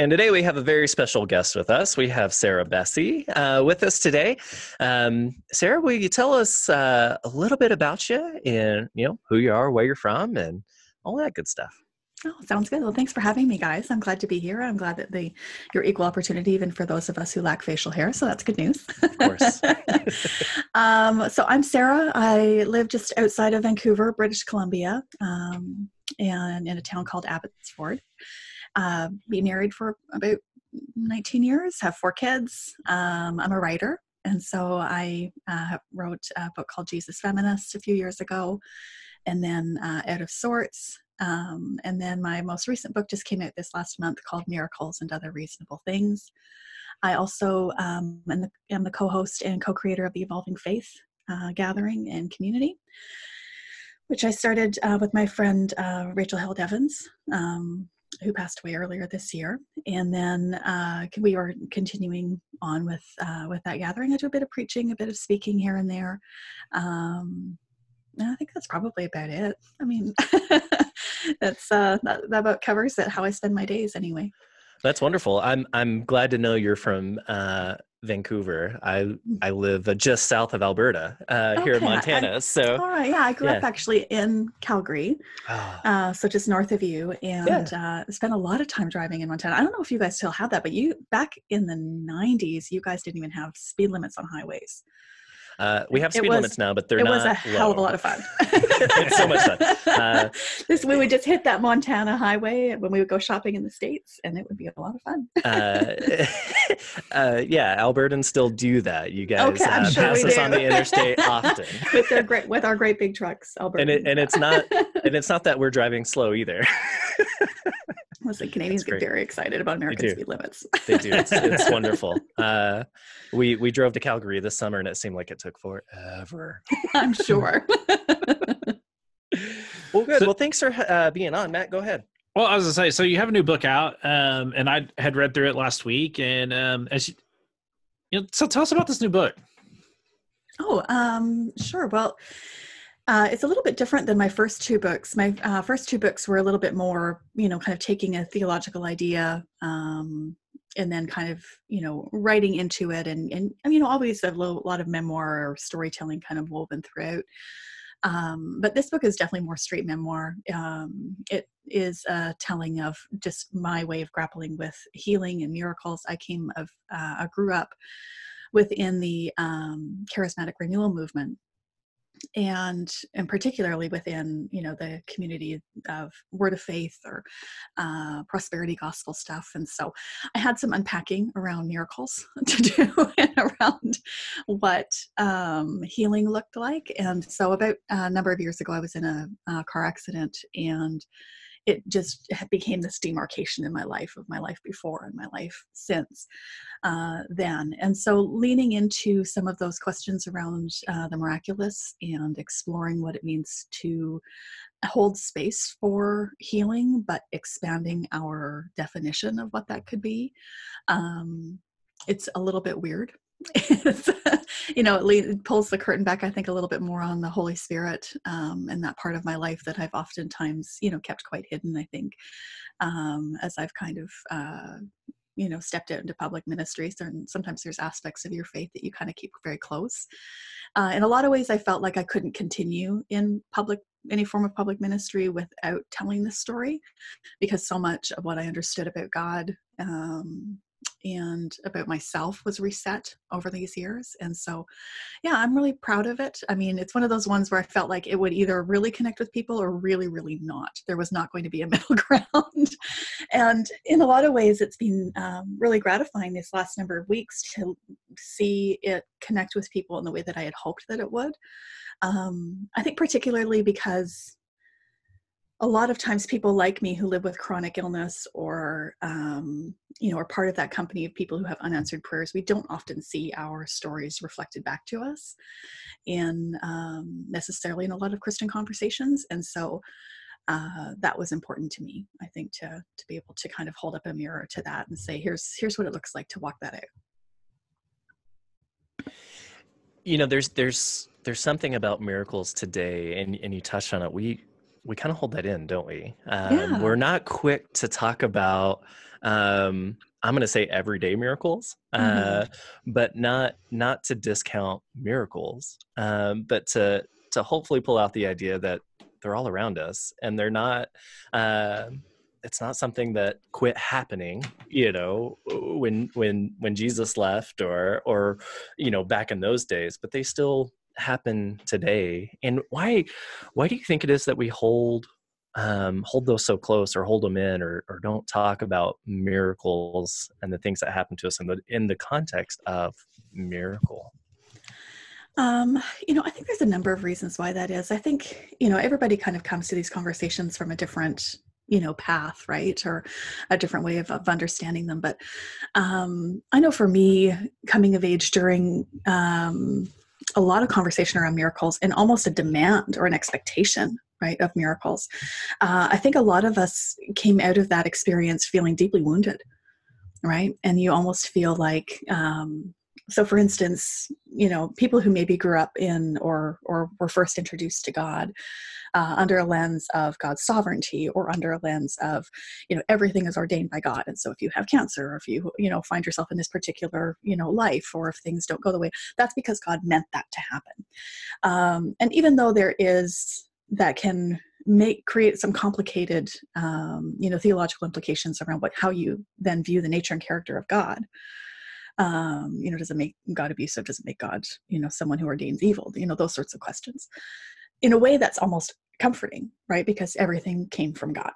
And today we have a very special guest with us. We have Sarah Bessey uh, with us today. Um, Sarah, will you tell us uh, a little bit about you and you know who you are, where you're from, and all that good stuff? Oh, sounds good. Well, thanks for having me, guys. I'm glad to be here. I'm glad that the your equal opportunity, even for those of us who lack facial hair. So that's good news. Of course. um, so I'm Sarah. I live just outside of Vancouver, British Columbia, um, and in a town called Abbotsford uh, be married for about 19 years, have four kids. Um, I'm a writer, and so I uh, wrote a book called Jesus Feminist a few years ago, and then uh, Out of Sorts. Um, and then my most recent book just came out this last month called Miracles and Other Reasonable Things. I also um, am, the, am the co host and co creator of the Evolving Faith uh, Gathering and Community which I started uh, with my friend uh, Rachel Held Evans. Um, who passed away earlier this year. And then uh, we are continuing on with uh, with that gathering. I do a bit of preaching, a bit of speaking here and there. Um, and I think that's probably about it. I mean, that's uh, that, that about covers it. How I spend my days, anyway. That's wonderful. I'm I'm glad to know you're from uh, Vancouver. I mm. I live uh, just south of Alberta uh, okay. here in Montana. I, so all right, yeah, I grew yeah. up actually in Calgary, oh. uh, so just north of you, and yeah. uh, spent a lot of time driving in Montana. I don't know if you guys still have that, but you back in the '90s, you guys didn't even have speed limits on highways. Uh, we have speed was, limits now, but they're it not. was a hell of a lot of fun. it's so much fun. Uh, this we would just hit that Montana highway when we would go shopping in the states, and it would be a lot of fun. uh, uh, yeah, Albertans still do that. You guys okay, uh, sure pass us do. on the interstate often with their great with our great big trucks, Alberta. And, it, and it's not and it's not that we're driving slow either. Listen, Canadians get very excited about American speed limits. they do. It's, it's wonderful. Uh, we we drove to Calgary this summer, and it seemed like it took forever. I'm sure. well, good. So, well, thanks for uh, being on, Matt. Go ahead. Well, I was gonna say, so you have a new book out, um, and I had read through it last week, and um, as you, you know, so tell us about this new book. Oh, um, sure. Well, uh, it's a little bit different than my first two books. My uh, first two books were a little bit more, you know, kind of taking a theological idea um, and then kind of, you know, writing into it, and and you know, always a lot of memoir or storytelling kind of woven throughout. Um, but this book is definitely more straight memoir. Um, it is a telling of just my way of grappling with healing and miracles. I came of, uh, I grew up within the um, charismatic renewal movement and and particularly within you know the community of word of faith or uh, prosperity gospel stuff and so i had some unpacking around miracles to do and around what um, healing looked like and so about a number of years ago i was in a, a car accident and it just became this demarcation in my life of my life before and my life since uh, then. And so, leaning into some of those questions around uh, the miraculous and exploring what it means to hold space for healing, but expanding our definition of what that could be. Um, it's a little bit weird you know, it, le- pulls the curtain back, I think, a little bit more on the Holy Spirit um, and that part of my life that I've oftentimes, you know, kept quite hidden, I think, um, as I've kind of, uh, you know, stepped out into public ministry. And sometimes there's aspects of your faith that you kind of keep very close. Uh, in a lot of ways, I felt like I couldn't continue in public any form of public ministry without telling this story because so much of what I understood about God um, and about myself was reset over these years. And so, yeah, I'm really proud of it. I mean, it's one of those ones where I felt like it would either really connect with people or really, really not. There was not going to be a middle ground. and in a lot of ways, it's been um, really gratifying this last number of weeks to see it connect with people in the way that I had hoped that it would. Um, I think, particularly because a lot of times people like me who live with chronic illness or um, you know are part of that company of people who have unanswered prayers we don't often see our stories reflected back to us in um, necessarily in a lot of christian conversations. And so uh, that was important to me i think to to be able to kind of hold up a mirror to that and say here's here's what it looks like to walk that out. You know there's there's there's something about miracles today and and you touched on it. We we kind of hold that in don't we um, yeah. we're not quick to talk about um, i'm going to say everyday miracles mm-hmm. uh, but not not to discount miracles um, but to to hopefully pull out the idea that they're all around us and they're not uh, it's not something that quit happening you know when when when jesus left or or you know back in those days but they still happen today and why why do you think it is that we hold um, hold those so close or hold them in or, or don't talk about miracles and the things that happen to us in the in the context of miracle um, you know, I think there's a number of reasons why that is. I think, you know, everybody kind of comes to these conversations from a different you know path right or a different way of, of understanding them but um, i know for me coming of age during um, a lot of conversation around miracles and almost a demand or an expectation right of miracles. Uh, i think a lot of us came out of that experience feeling deeply wounded right? And you almost feel like um, so for instance you know people who maybe grew up in or or were first introduced to god uh, under a lens of god's sovereignty or under a lens of you know everything is ordained by god. And so if you have cancer or if you you know find yourself in this particular you know life or if things don't go the way that's because god meant that to happen. Um, and even though there is that can make create some complicated um, you know theological implications around what how you then view the nature and character of god um, you know does it make god abusive? Does it make god you know someone who ordains evil? You know those sorts of questions in a way that's almost comforting right? Because everything came from god.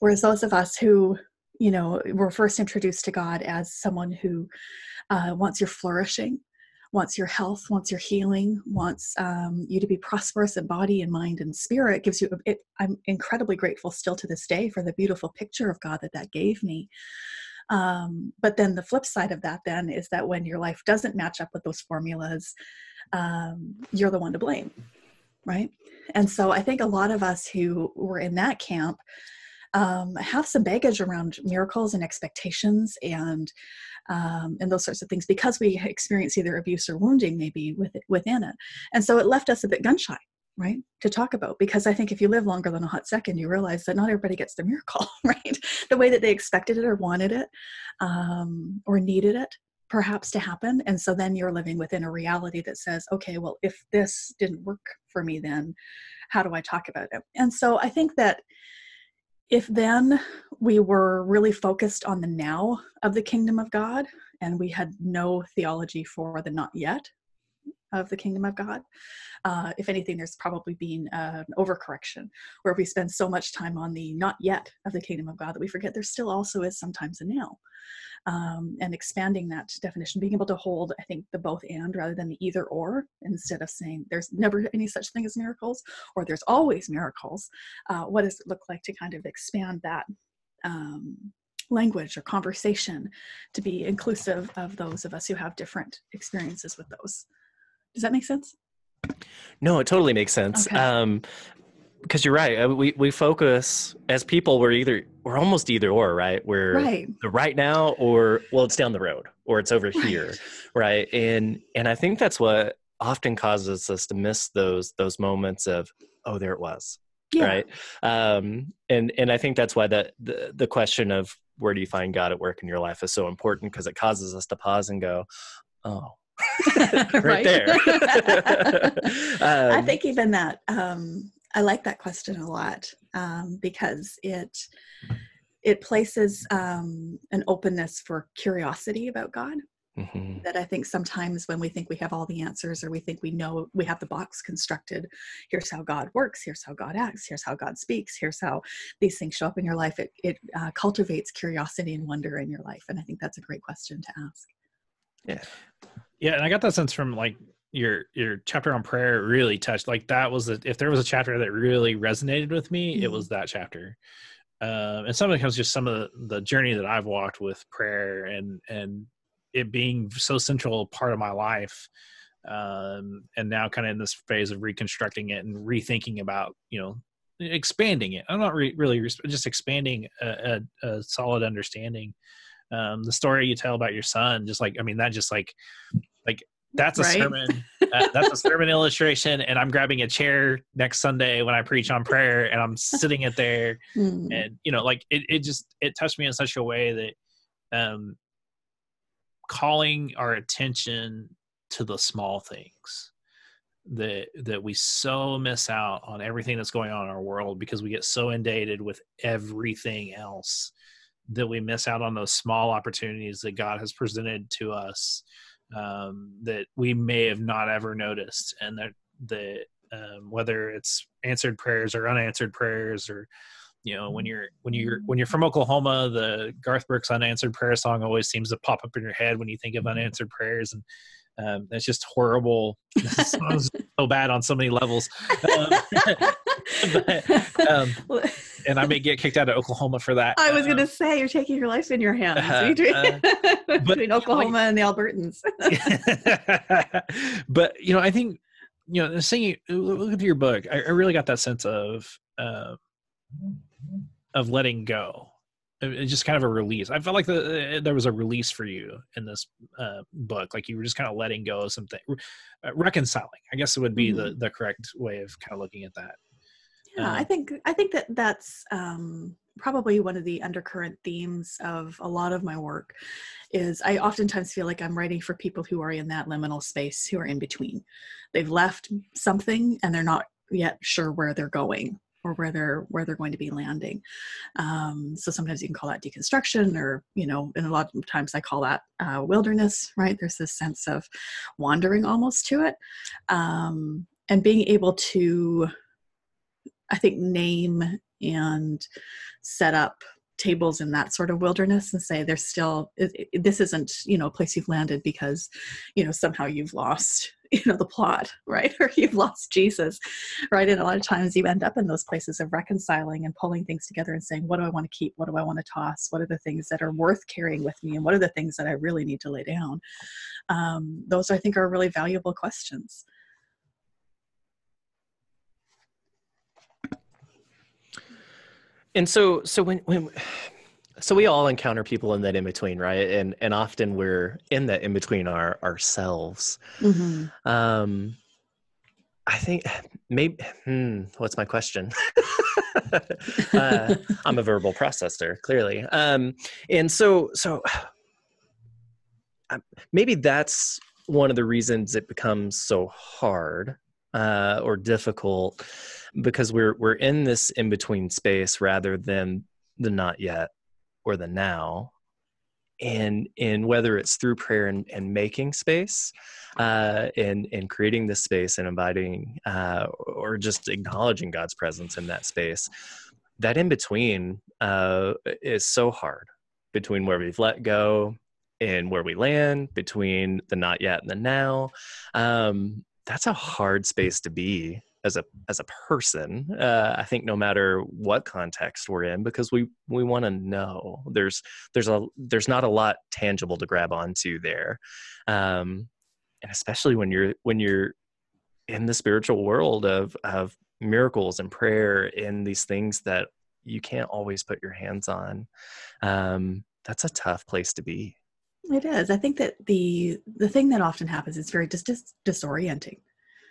Whereas those of us who you know were first introduced to god as someone who uh, wants your flourishing wants your health wants your healing wants um, you to be prosperous in body and mind and spirit gives you it, i'm incredibly grateful still to this day for the beautiful picture of god that that gave me. Um, but then the flip side of that then is that when your life doesn't match up with those formulas, um, you're the one to blame, right? And so I think a lot of us who were in that camp um, have some baggage around miracles and expectations and um, and those sorts of things because we experience either abuse or wounding maybe with it, within it, and so it left us a bit gun shy right to talk about because i think if you live longer than a hot second you realize that not everybody gets the miracle right the way that they expected it or wanted it um, or needed it perhaps to happen and so then you're living within a reality that says okay well if this didn't work for me then how do i talk about it? And so i think that if then we were really focused on the now of the kingdom of god and we had no theology for the not yet of the kingdom of God. Uh, if anything, there's probably been uh, an overcorrection where we spend so much time on the not yet of the kingdom of God that we forget there still also is sometimes a now. Um, and expanding that definition, being able to hold, I think, the both and rather than the either or, instead of saying there's never any such thing as miracles or there's always miracles. Uh, what does it look like to kind of expand that um, language or conversation to be inclusive of those of us who have different experiences with those? Does that make sense? No, it totally makes sense. Okay. Um, because you're right. Uh, we we focus as people. We're either we're almost either or, right? We're right. the right now, or well, it's down the road, or it's over right. here, right? And and I think that's what often causes us to miss those those moments of oh, there it was, yeah. right? Um, and and I think that's why that the the question of where do you find God at work in your life is so important because it causes us to pause and go, oh, right, there. um, I think even that, um, I like that question a lot um, because it it places um, an openness for curiosity about God. Mm-hmm. That I think sometimes when we think we have all the answers or we think we know we have the box constructed, here's how God works, here's how God acts, here's how God speaks, here's how these things show up in your life. It, it uh, cultivates curiosity and wonder in your life. And I think that's a great question to ask. Yeah. Yeah, and I got that sense from like your your chapter on prayer really touched like that was a, if there was a chapter that really resonated with me mm-hmm. it was that chapter um, and some of it comes just some of the, the journey that i've walked with prayer and and it being so central part of my life um, and now kind of in this phase of reconstructing it and rethinking about you know expanding it i'm not re- really just expanding a, a, a solid understanding um, the story you tell about your son just like i mean that just like like that's a right? sermon uh, that's a sermon illustration and i'm grabbing a chair next sunday when i preach on prayer and i'm sitting it there mm. and you know like it, it just it touched me in such a way that um calling our attention to the small things that that we so miss out on everything that's going on in our world because we get so inundated with everything else that we miss out on those small opportunities that God has presented to us um, that we may have not ever noticed, and that um, whether it's answered prayers or unanswered prayers, or you know when you're when you're when you're from Oklahoma, the Garth Brooks unanswered prayer song always seems to pop up in your head when you think of unanswered prayers, and um, that's just horrible. so bad on so many levels. Um, but, um, and I may get kicked out of Oklahoma for that. I was going to say you're taking your life in your hands uh, between, uh, but, between Oklahoma and the Albertans. but you know, I think you know, singing. Look at your book. I, I really got that sense of uh, of letting go it's just kind of a release. I felt like the, uh, there was a release for you in this uh, book. Like you were just kind of letting go of something, uh, reconciling. I guess it would be mm-hmm. the the correct way of kind of looking at that. Yeah, um, I think I think that that's um, probably one of the undercurrent themes of a lot of my work. Is I oftentimes feel like I'm writing for people who are in that liminal space, who are in between. They've left something and they're not yet sure where they're going or where they're where they're going to be landing um, so sometimes you can call that deconstruction or you know and a lot of times i call that uh, wilderness right there's this sense of wandering almost to it um, and being able to i think name and set up tables in that sort of wilderness and say there's still this isn't you know a place you've landed because you know somehow you've lost you know the plot right? Or you've lost jesus right? And a lot of times you end up in those places of reconciling and pulling things together and saying what do i want to keep? What do i want to toss? What are the things that are worth carrying with me? And what are the things that i really need to lay down? Um, those i think are really valuable questions and so so when when so we all encounter people in that in between right? And and often we're in that in between our ourselves. Mm-hmm. um i think maybe hmm, what's my question? Uh, i'm a verbal processor clearly. Um and so so maybe that's one of the reasons it becomes so hard uh, or difficult because we're we're in this in between space rather than the not yet or the now. And and whether it's through prayer and, and making space uh, and and creating this space and inviting uh, or just acknowledging god's presence in that space that in between uh, is so hard between where we've let go and where we land between the not yet and the now. Um, that's a hard space to be as a as a person uh, i think no matter what context we're in because we we want to know. There's there's a there's not a lot tangible to grab onto there. Um and especially when you're when you're in the spiritual world of of miracles and prayer and these things that you can't always put your hands on um that's a tough place to be. It is. I think that the the thing that often happens is very dis- dis- disorienting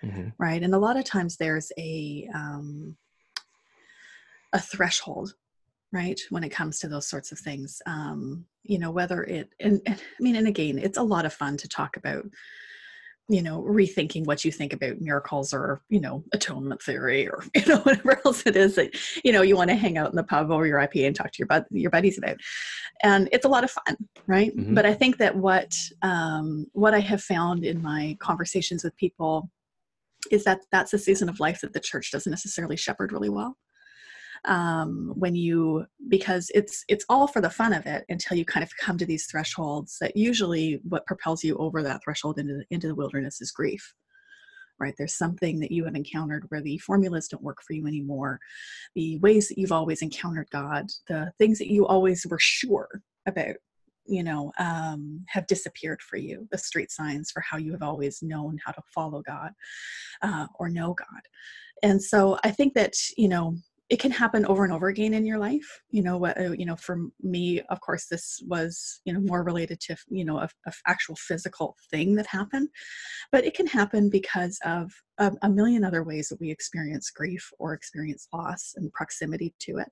mm-hmm. right and a lot of times there's a um, a threshold right when it comes to those sorts of things um, you know whether it and, and i mean and again it's a lot of fun to talk about you know rethinking what you think about miracles or you know atonement theory or you know whatever else it is that you know you want to hang out in the pub over your IPA and talk to your bud- your buddies about and it's a lot of fun right mm-hmm. but i think that what um, what i have found in my conversations with people is that that's a season of life that the church doesn't necessarily shepherd really well um, when you because it's it's all for the fun of it until you kind of come to these thresholds that usually what propels you over that threshold into into the wilderness is grief right? There's something that you have encountered where the formulas don't work for you anymore. The ways that you've always encountered God, the things that you always were sure about, you know, um, have disappeared for you. The street signs for how you have always known how to follow God uh, or know God. And so I think that, you know, it can happen over and over again in your life you know what uh, you know for me of course this was you know more related to you know a, a actual physical thing that happened but it can happen because of a, a, million other ways that we experience grief or experience loss and proximity to it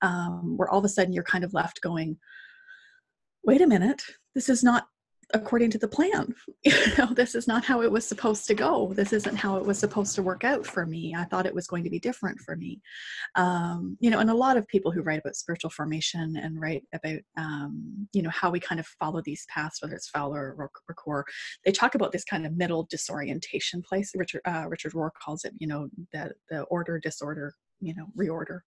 um, where all of a sudden you're kind of left going wait a minute this is not according to the plan. You know, this is not how it was supposed to go. This isn't how it was supposed to work out for me. I thought it was going to be different for me. Um, you know, and a lot of people who write about spiritual formation and write about, um, you know, how we kind of follow these paths, whether it's Fowler or, Core, they talk about this kind of middle disorientation place. Richard uh, Richard Rohr calls it, you know, the the order disorder, you know, reorder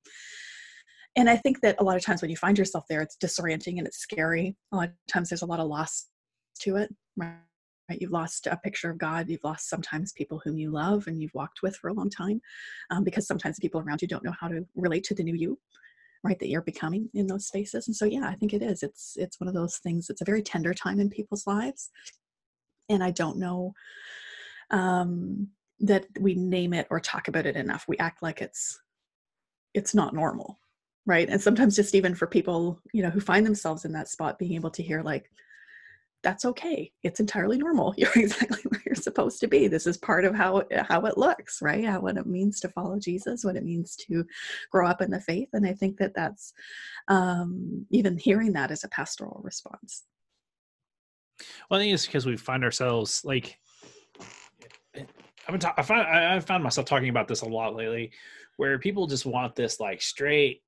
and i think that a lot of times when you find yourself there it's disorienting and it's scary. A lot of times there's a lot of loss to it right? You've lost a picture of god you've lost sometimes people whom you love and you've walked with for a long time um, because sometimes people around you don't know how to relate to the new you right that you're becoming in those spaces. And so yeah i think it is. It's it's one of those things it's a very tender time in people's lives. And i don't know um, that we name it or talk about it enough. We act like it's it's not normal right? And sometimes just even for people you know who find themselves in that spot being able to hear like that's okay. It's entirely normal. You're exactly where you're supposed to be. This is part of how how it looks right? How what it means to follow jesus what it means to grow up in the faith. And i think that that's um, even hearing that as a pastoral response. Well i think it's because we find ourselves like I've been ta- I find I found myself talking about this a lot lately, where people just want this like straight,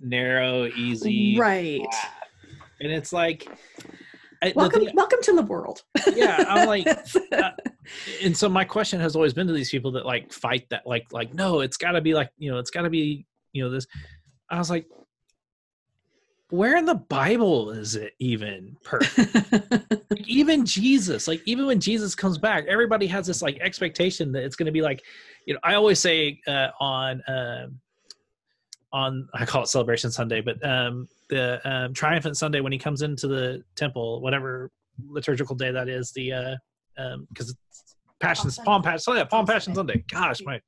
narrow, easy, right? And it's like, welcome, thing, welcome to the world. yeah, I'm like, uh, and so my question has always been to these people that like fight that, like, like no, it's got to be like, you know, it's got to be, you know, this. I was like, where in the Bible is it even perfect? like, even Jesus, like even when Jesus comes back, everybody has this like expectation that it's going to be like, you know, I always say uh, on. Um, on I call it Celebration Sunday, but um, the um, Triumphant Sunday when he comes into the temple, whatever liturgical day that is, the because uh, um, Passion Palm Passion Sunday, yeah, Palm Passion Sunday. Gosh, my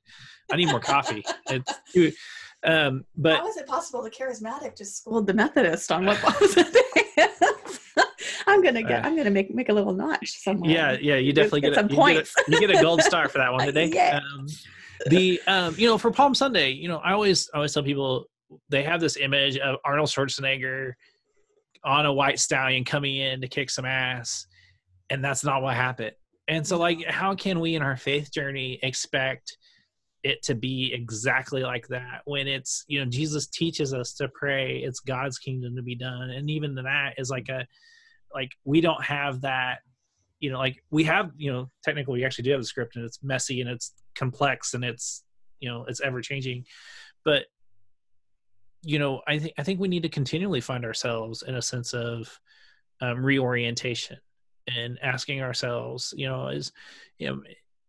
I need more coffee. It's, um, but how is it possible the charismatic just schooled the Methodist on what was I'm gonna get. Uh, I'm gonna make make a little notch somewhere. Yeah, yeah. You definitely get, get, some a, points. You get, a, you get a gold star for that one today. yeah. Um, the um, you know for Palm Sunday, you know I always I always tell people they have this image of Arnold Schwarzenegger on a white stallion coming in to kick some ass, and that's not what happened. And so, like, how can we in our faith journey expect it to be exactly like that when it's you know Jesus teaches us to pray, it's God's kingdom to be done, and even that is like a like we don't have that you know like we have you know technically we actually do have the script and it's messy and it's complex and it's you know it's ever changing but you know i think i think we need to continually find ourselves in a sense of um, reorientation and asking ourselves you know is you know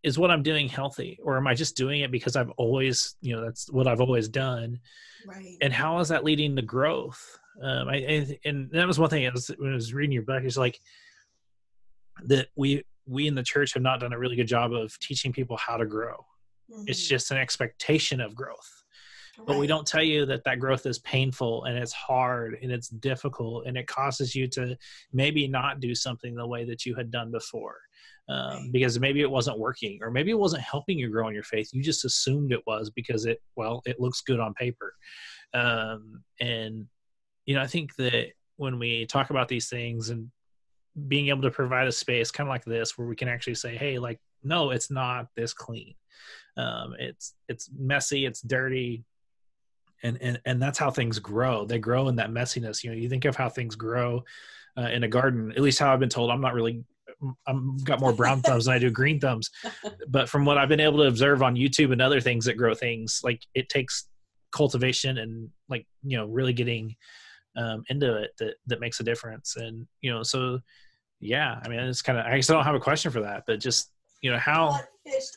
is what i'm doing healthy or am i just doing it because i've always you know that's what i've always done? Right. And how is that leading to growth? Um i, I and that was one thing I was, when i was reading your book is like that we we in the church have not done a really good job of teaching people how to grow. Mm-hmm. It's just an expectation of growth. Right. But we don't tell you that that growth is painful and it's hard and it's difficult and it causes you to maybe not do something the way that you had done before. Um, right. because maybe it wasn't working or maybe it wasn't helping you grow in your faith you just assumed it was because it well it looks good on paper um, and you know i think that when we talk about these things and being able to provide a space kind of like this where we can actually say hey like no it's not this clean. Um, it's it's messy it's dirty and, and and that's how things grow. They grow in that messiness. You know you think of how things grow uh, in a garden at least how i've been told. I'm not really i'm got more brown thumbs than i do green thumbs. But from what i've been able to observe on youtube and other things that grow things like it takes cultivation and like you know really getting um, into it that that makes a difference. And you know so yeah i mean it's kind of i guess i don't have a question for that but just you know how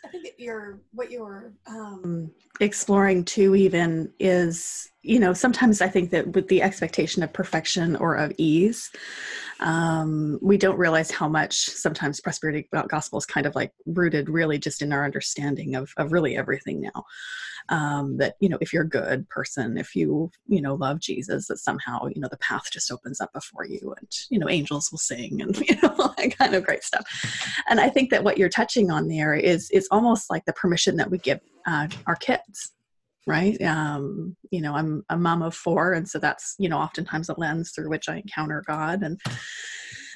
I think you're what you're um, exploring too. Even is you know sometimes I think that with the expectation of perfection or of ease, um, we don't realize how much sometimes prosperity gospel is kind of like rooted really just in our understanding of of really everything now um, that you know if you're a good person if you you know love jesus that somehow you know the path just opens up before you and you know angels will sing and you know all that kind of great stuff. And i think that what you're touching on there is is almost like the permission that we give uh, our kids right? Um, you know i'm a mom of four and so that's you know oftentimes a lens through which i encounter god. And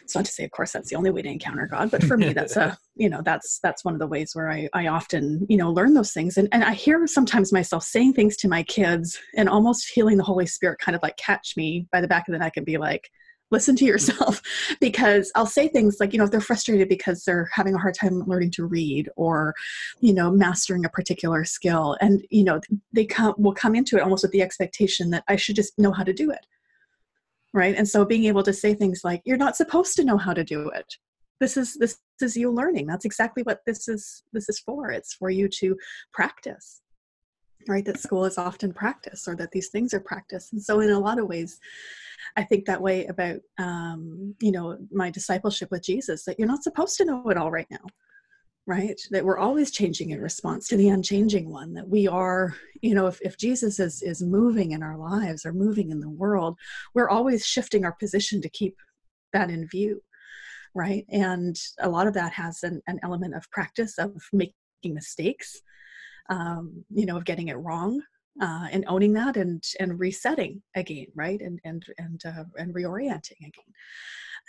it's not to say of course that's the only way to encounter god but for me that's a you know that's that's one of the ways where i i often you know learn those things and and i hear sometimes myself saying things to my kids and almost feeling the holy spirit kind of like catch me by the back of the neck and be like listen to yourself because I'll say things like, you know, if they're frustrated because they're having a hard time learning to read or, you know, mastering a particular skill. And, you know, they come will come into it almost with the expectation that I should just know how to do it right? And so being able to say things like you're not supposed to know how to do it. This is this is you learning. That's exactly what this is this is for. It's for you to practice right? That school is often practice or that these things are practice and so in a lot of ways i think that way about um, you know my discipleship with jesus that you're not supposed to know it all right now right? That we're always changing in response to the unchanging one that we are you know if, if jesus is is moving in our lives or moving in the world we're always shifting our position to keep that in view right? And a lot of that has an, an element of practice of making mistakes um, you know of getting it wrong uh, and owning that and and resetting again right? And and and uh, and reorienting again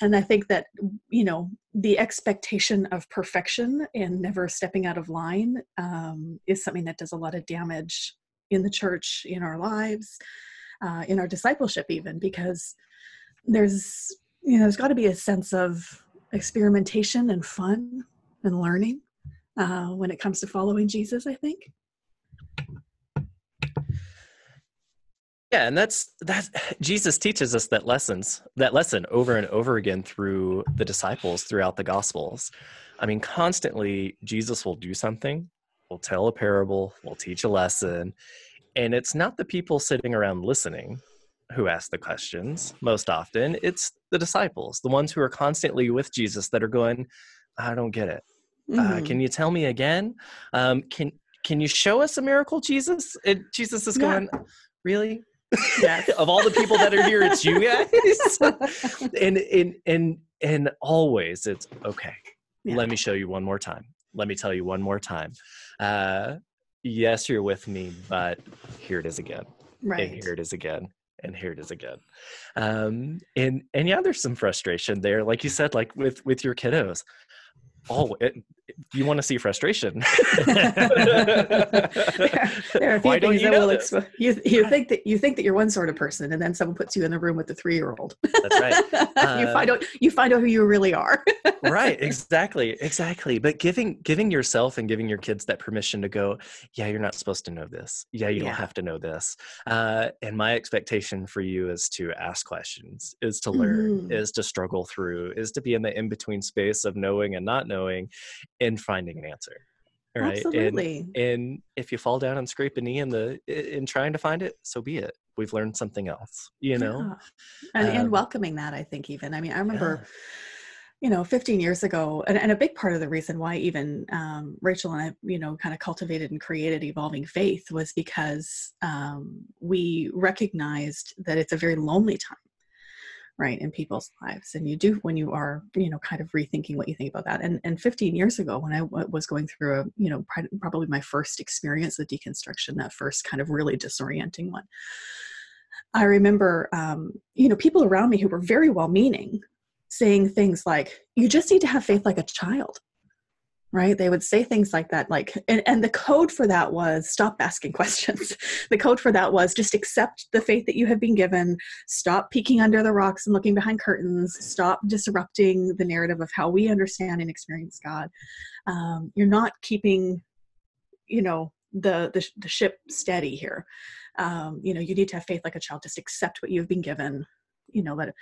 and i think that you know the expectation of perfection and never stepping out of line um, is something that does a lot of damage in the church in our lives uh, in our discipleship even because there's you know there's got to be a sense of experimentation and fun and learning uh, when it comes to following jesus i think Yeah, and that's that Jesus teaches us that lessons, that lesson over and over again through the disciples throughout the gospels. I mean, constantly Jesus will do something, will tell a parable, will teach a lesson, and it's not the people sitting around listening who ask the questions most often, it's the disciples, the ones who are constantly with Jesus that are going, I don't get it. Uh, mm-hmm. Uh, can you tell me again? Um, can can you show us a miracle, Jesus? And Jesus is going, yeah. really? Yes. of all the people that are here, it's you guys. and and and and always it's okay. Yeah. Let me show you one more time. Let me tell you one more time. Uh, yes, you're with me, but here it is again. Right. And here it is again. And here it is again. Um, and and yeah, there's some frustration there, like you said, like with with your kiddos oh it, you want to see frustration. There, there, are a few Why things that will expo- you, you think that you think that you're one sort of person and then someone puts you in the room with the three-year-old. That's right. Uh, you find out you find out who you really are. Right exactly exactly. But giving giving yourself and giving your kids that permission to go yeah you're not supposed to know this. Yeah you yeah. don't have to know this. Uh, and my expectation for you is to ask questions is to learn mm. is to struggle through is to be in the in-between space of knowing and not knowing and finding an answer right Absolutely. And, and if you fall down and scrape a knee in the in trying to find it so be it we've learned something else you know yeah. and, um, and welcoming that i think even i mean i remember yeah. you know 15 years ago and, and, a big part of the reason why even um, rachel and i you know kind of cultivated and created evolving faith was because um, we recognized that it's a very lonely time right in people's lives and you do when you are you know kind of rethinking what you think about that and and 15 years ago when I w- was going through a you know probably my first experience of deconstruction that first kind of really disorienting one i remember um, you know people around me who were very well meaning saying things like you just need to have faith like a child right? They would say things like that like and, and the code for that was stop asking questions. The code for that was just accept the faith that you have been given. Stop peeking under the rocks and looking behind curtains. Stop disrupting the narrative of how we understand and experience god. Um, you're not keeping you know the, the, the ship steady here. Um, you know you need to have faith like a child. Just accept what you've been given. You know let it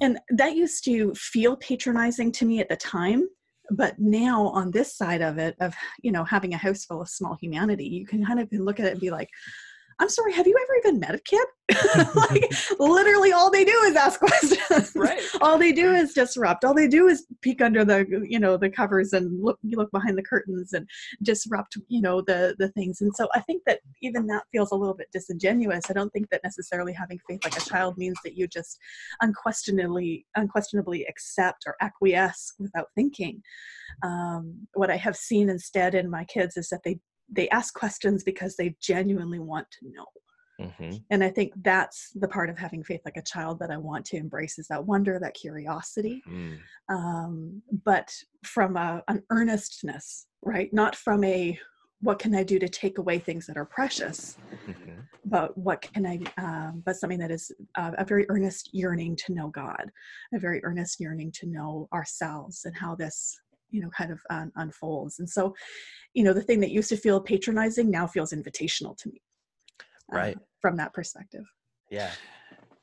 and that used to feel patronizing to me at the time but now on this side of it of you know having a house full of small humanity you can kind of look at it and be like I'm sorry, have you ever even met a kid? like literally all they do is ask questions. Right. all they do is disrupt. All they do is peek under the you know the covers and look you look behind the curtains and disrupt you know the the things. And so I think that even that feels a little bit disingenuous. I don't think that necessarily having faith like a child means that you just unquestionably unquestionably accept or acquiesce without thinking. Um, what I have seen instead in my kids is that they they ask questions because they genuinely want to know mm-hmm. and i think that's the part of having faith like a child that i want to embrace is that wonder that curiosity mm. um, but from a, an earnestness right not from a what can i do to take away things that are precious mm-hmm. but what can i um, but something that is uh, a very earnest yearning to know god a very earnest yearning to know ourselves and how this you know kind of um, unfolds. And so you know the thing that used to feel patronizing now feels invitational to me uh, right. from that perspective. Yeah.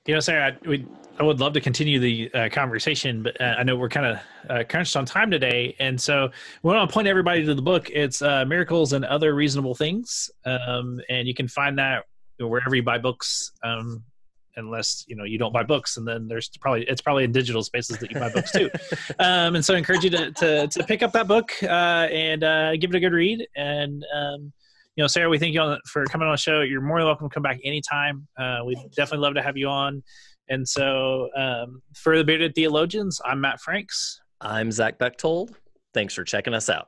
You know sarah I, we, I would love to continue the uh, conversation but uh, i know we're kind of uh, crunched on time today. And so we want to point everybody to the book. It's uh, miracles and other reasonable things. Um, and you can find that wherever you buy books um, unless you know you don't buy books and then there's probably it's probably in digital spaces that you buy books too. Um, and so i encourage you to, to, to pick up that book uh, and uh, give it a good read. And um, you know sarah we thank you for coming on the show. You're more than welcome to come back anytime. Uh, we'd definitely love to have you on. And so um, for the bearded theologians i'm matt franks. I'm zach bechtold. Thanks for checking us out